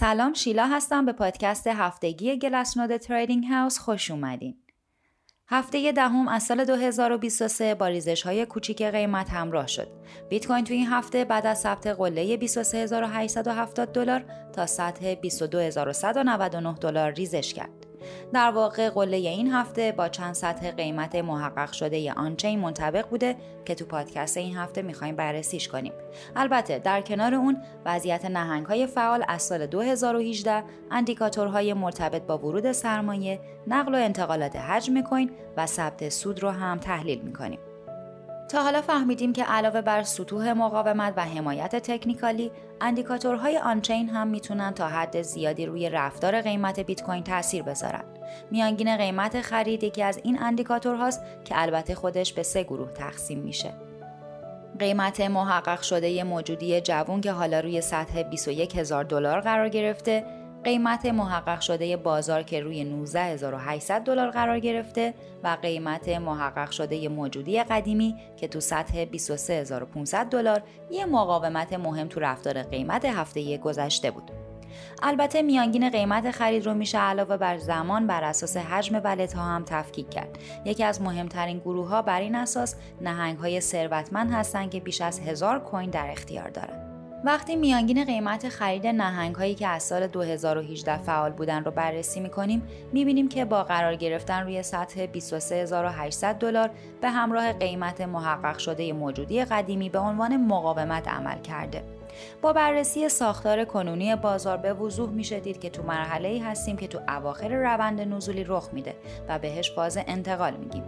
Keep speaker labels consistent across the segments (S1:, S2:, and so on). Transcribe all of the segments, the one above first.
S1: سلام شیلا هستم به پادکست هفتگی گلسنود تریدینگ هاوس خوش اومدین. هفته دهم از سال 2023 با ریزش های کوچیک قیمت همراه شد. بیت کوین تو این هفته بعد از ثبت قله 23870 دلار تا سطح 22199 دلار ریزش کرد. در واقع قله این هفته با چند سطح قیمت محقق شده آنچین منطبق بوده که تو پادکست این هفته می‌خوایم بررسیش کنیم. البته در کنار اون وضعیت نهنگ های فعال از سال 2018 اندیکاتورهای مرتبط با ورود سرمایه، نقل و انتقالات حجم کوین و ثبت سود رو هم تحلیل می‌کنیم. تا حالا فهمیدیم که علاوه بر سطوح مقاومت و حمایت تکنیکالی اندیکاتورهای آنچین هم می‌تونن تا حد زیادی روی رفتار قیمت بیت کوین تاثیر بذارن. میانگین قیمت خرید یکی از این اندیکاتورهاست که البته خودش به سه گروه تقسیم میشه. قیمت محقق شده موجودی جوون که حالا روی سطح 21 هزار دلار قرار گرفته قیمت محقق شده بازار که روی 19800 دلار قرار گرفته و قیمت محقق شده موجودی قدیمی که تو سطح 23500 دلار یه مقاومت مهم تو رفتار قیمت هفته گذشته بود. البته میانگین قیمت خرید رو میشه علاوه بر زمان بر اساس حجم ولت ها هم تفکیک کرد. یکی از مهمترین گروه ها بر این اساس نهنگ های ثروتمند هستند که بیش از هزار کوین در اختیار دارند. وقتی میانگین قیمت خرید نهنگ هایی که از سال 2018 فعال بودن رو بررسی می‌کنیم می‌بینیم که با قرار گرفتن روی سطح 23800 دلار به همراه قیمت محقق شده موجودی قدیمی به عنوان مقاومت عمل کرده. با بررسی ساختار کنونی بازار به وضوح میشه دید که تو مرحله ای هستیم که تو اواخر روند نزولی رخ میده و بهش فاز انتقال میگیم.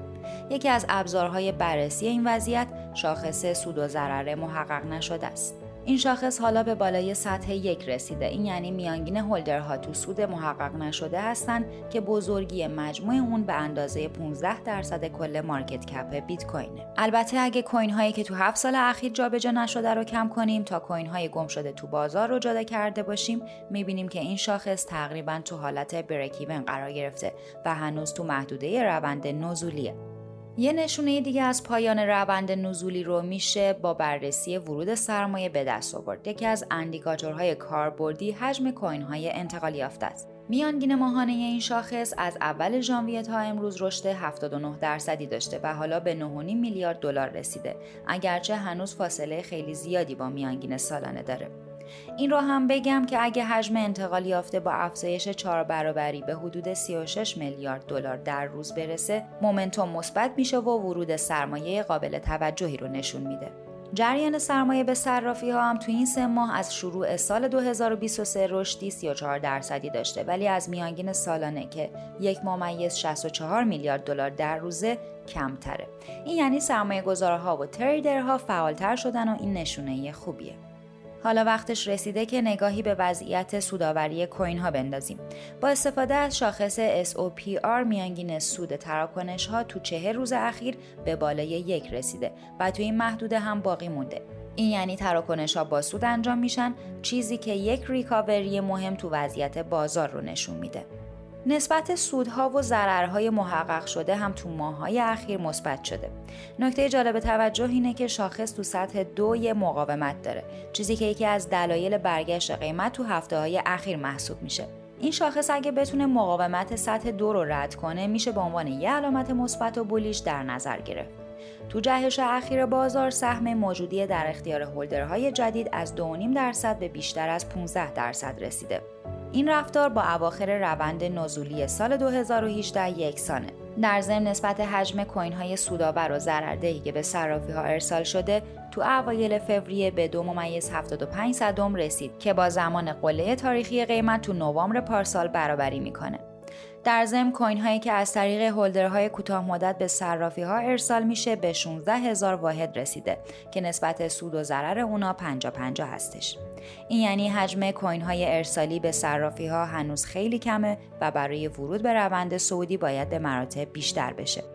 S1: یکی از ابزارهای بررسی این وضعیت شاخص سود و ضرر محقق نشده است. این شاخص حالا به بالای سطح یک رسیده. این یعنی میانگین هولدرها تو سود محقق نشده هستند که بزرگی مجموع اون به اندازه 15 درصد کل مارکت کپ بیت کوینه. البته اگه کوین هایی که تو 7 سال اخیر جابجا نشده رو کم کنیم تا کوین های گم شده تو بازار رو جدا کرده باشیم می‌بینیم که این شاخص تقریبا تو حالت بریکیون قرار گرفته و هنوز تو محدوده روند نزولیه. یه نشونه دیگه از پایان روند نزولی رو میشه با بررسی ورود سرمایه به دست آورد. یکی از اندیکاتورهای کاربردی حجم کوین های انتقال یافته است. میانگین ماهانه این شاخص از اول ژانویه تا امروز رشد 79 درصدی داشته و حالا به 9.5 میلیارد دلار رسیده اگرچه هنوز فاصله خیلی زیادی با میانگین سالانه داره این رو هم بگم که اگه حجم انتقال یافته با افزایش چهار برابری به حدود 36 میلیارد دلار در روز برسه مومنتوم مثبت میشه و ورود سرمایه قابل توجهی رو نشون میده. جریان سرمایه به صرافی ها هم تو این سه ماه از شروع سال 2023 رشدی 34 درصدی داشته ولی از میانگین سالانه که یک ممیز 64 میلیارد دلار در روزه کمتره. این یعنی سرمایه گذارها و تریدرها فعالتر شدن و این نشونه خوبیه. حالا وقتش رسیده که نگاهی به وضعیت سوداوری کوین ها بندازیم. با استفاده از شاخص SOPR میانگین سود تراکنش ها تو چه روز اخیر به بالای یک رسیده و تو این محدوده هم باقی مونده. این یعنی تراکنش ها با سود انجام میشن چیزی که یک ریکاوری مهم تو وضعیت بازار رو نشون میده. نسبت سودها و ضررهای محقق شده هم تو ماههای اخیر مثبت شده. نکته جالب توجه اینه که شاخص تو سطح دو یه مقاومت داره، چیزی که یکی از دلایل برگشت قیمت تو هفته های اخیر محسوب میشه. این شاخص اگه بتونه مقاومت سطح دو رو رد کنه میشه به عنوان یه علامت مثبت و بولیش در نظر گرفت. تو جهش اخیر بازار سهم موجودی در اختیار هولدرهای جدید از 2.5 درصد به بیشتر از 15 درصد رسیده. این رفتار با اواخر روند نزولی سال 2018 یکسانه. در ضمن نسبت حجم کوین های سودآور و ضرردهی که به صرافی ها ارسال شده تو اوایل فوریه به دو ممیز 75 صدم رسید که با زمان قله تاریخی قیمت تو نوامبر پارسال برابری می‌کنه. در ضمن کوین هایی که از طریق هولدرهای کوتاه مدت به صرافی ها ارسال میشه به 16 هزار واحد رسیده که نسبت سود و ضرر اونا 50 50 هستش. این یعنی حجم کوین های ارسالی به صرافی ها هنوز خیلی کمه و برای ورود به روند سعودی باید به مراتب بیشتر بشه.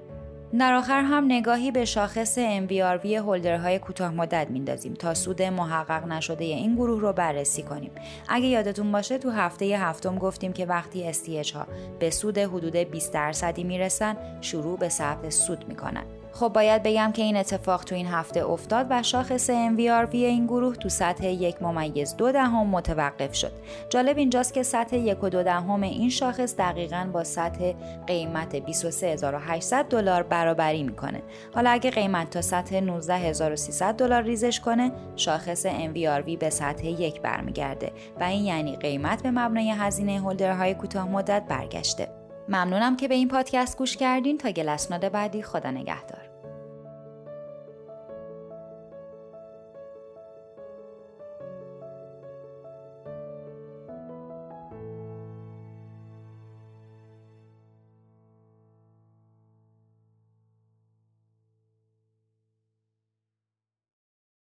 S1: در آخر هم نگاهی به شاخص MVRV هولدرهای کوتاه مدت میندازیم تا سود محقق نشده این گروه رو بررسی کنیم. اگه یادتون باشه تو هفته هفتم گفتیم که وقتی STH ها به سود حدود 20 درصدی می‌رسن شروع به ثبت سود می‌کنن. خب باید بگم که این اتفاق تو این هفته افتاد و شاخص MVRV این گروه تو سطح یک ممیز دو دهم متوقف شد. جالب اینجاست که سطح یک و دو دهم این شاخص دقیقا با سطح قیمت 23800 دلار برابری می‌کنه. حالا اگه قیمت تا سطح 19300 دلار ریزش کنه، شاخص MVRV به سطح یک برمیگرده و این یعنی قیمت به مبنای هزینه هولدرهای کوتاه مدت برگشته. ممنونم که به این پادکست گوش کردین. تا گلسناد بعدی خدا نگهدار.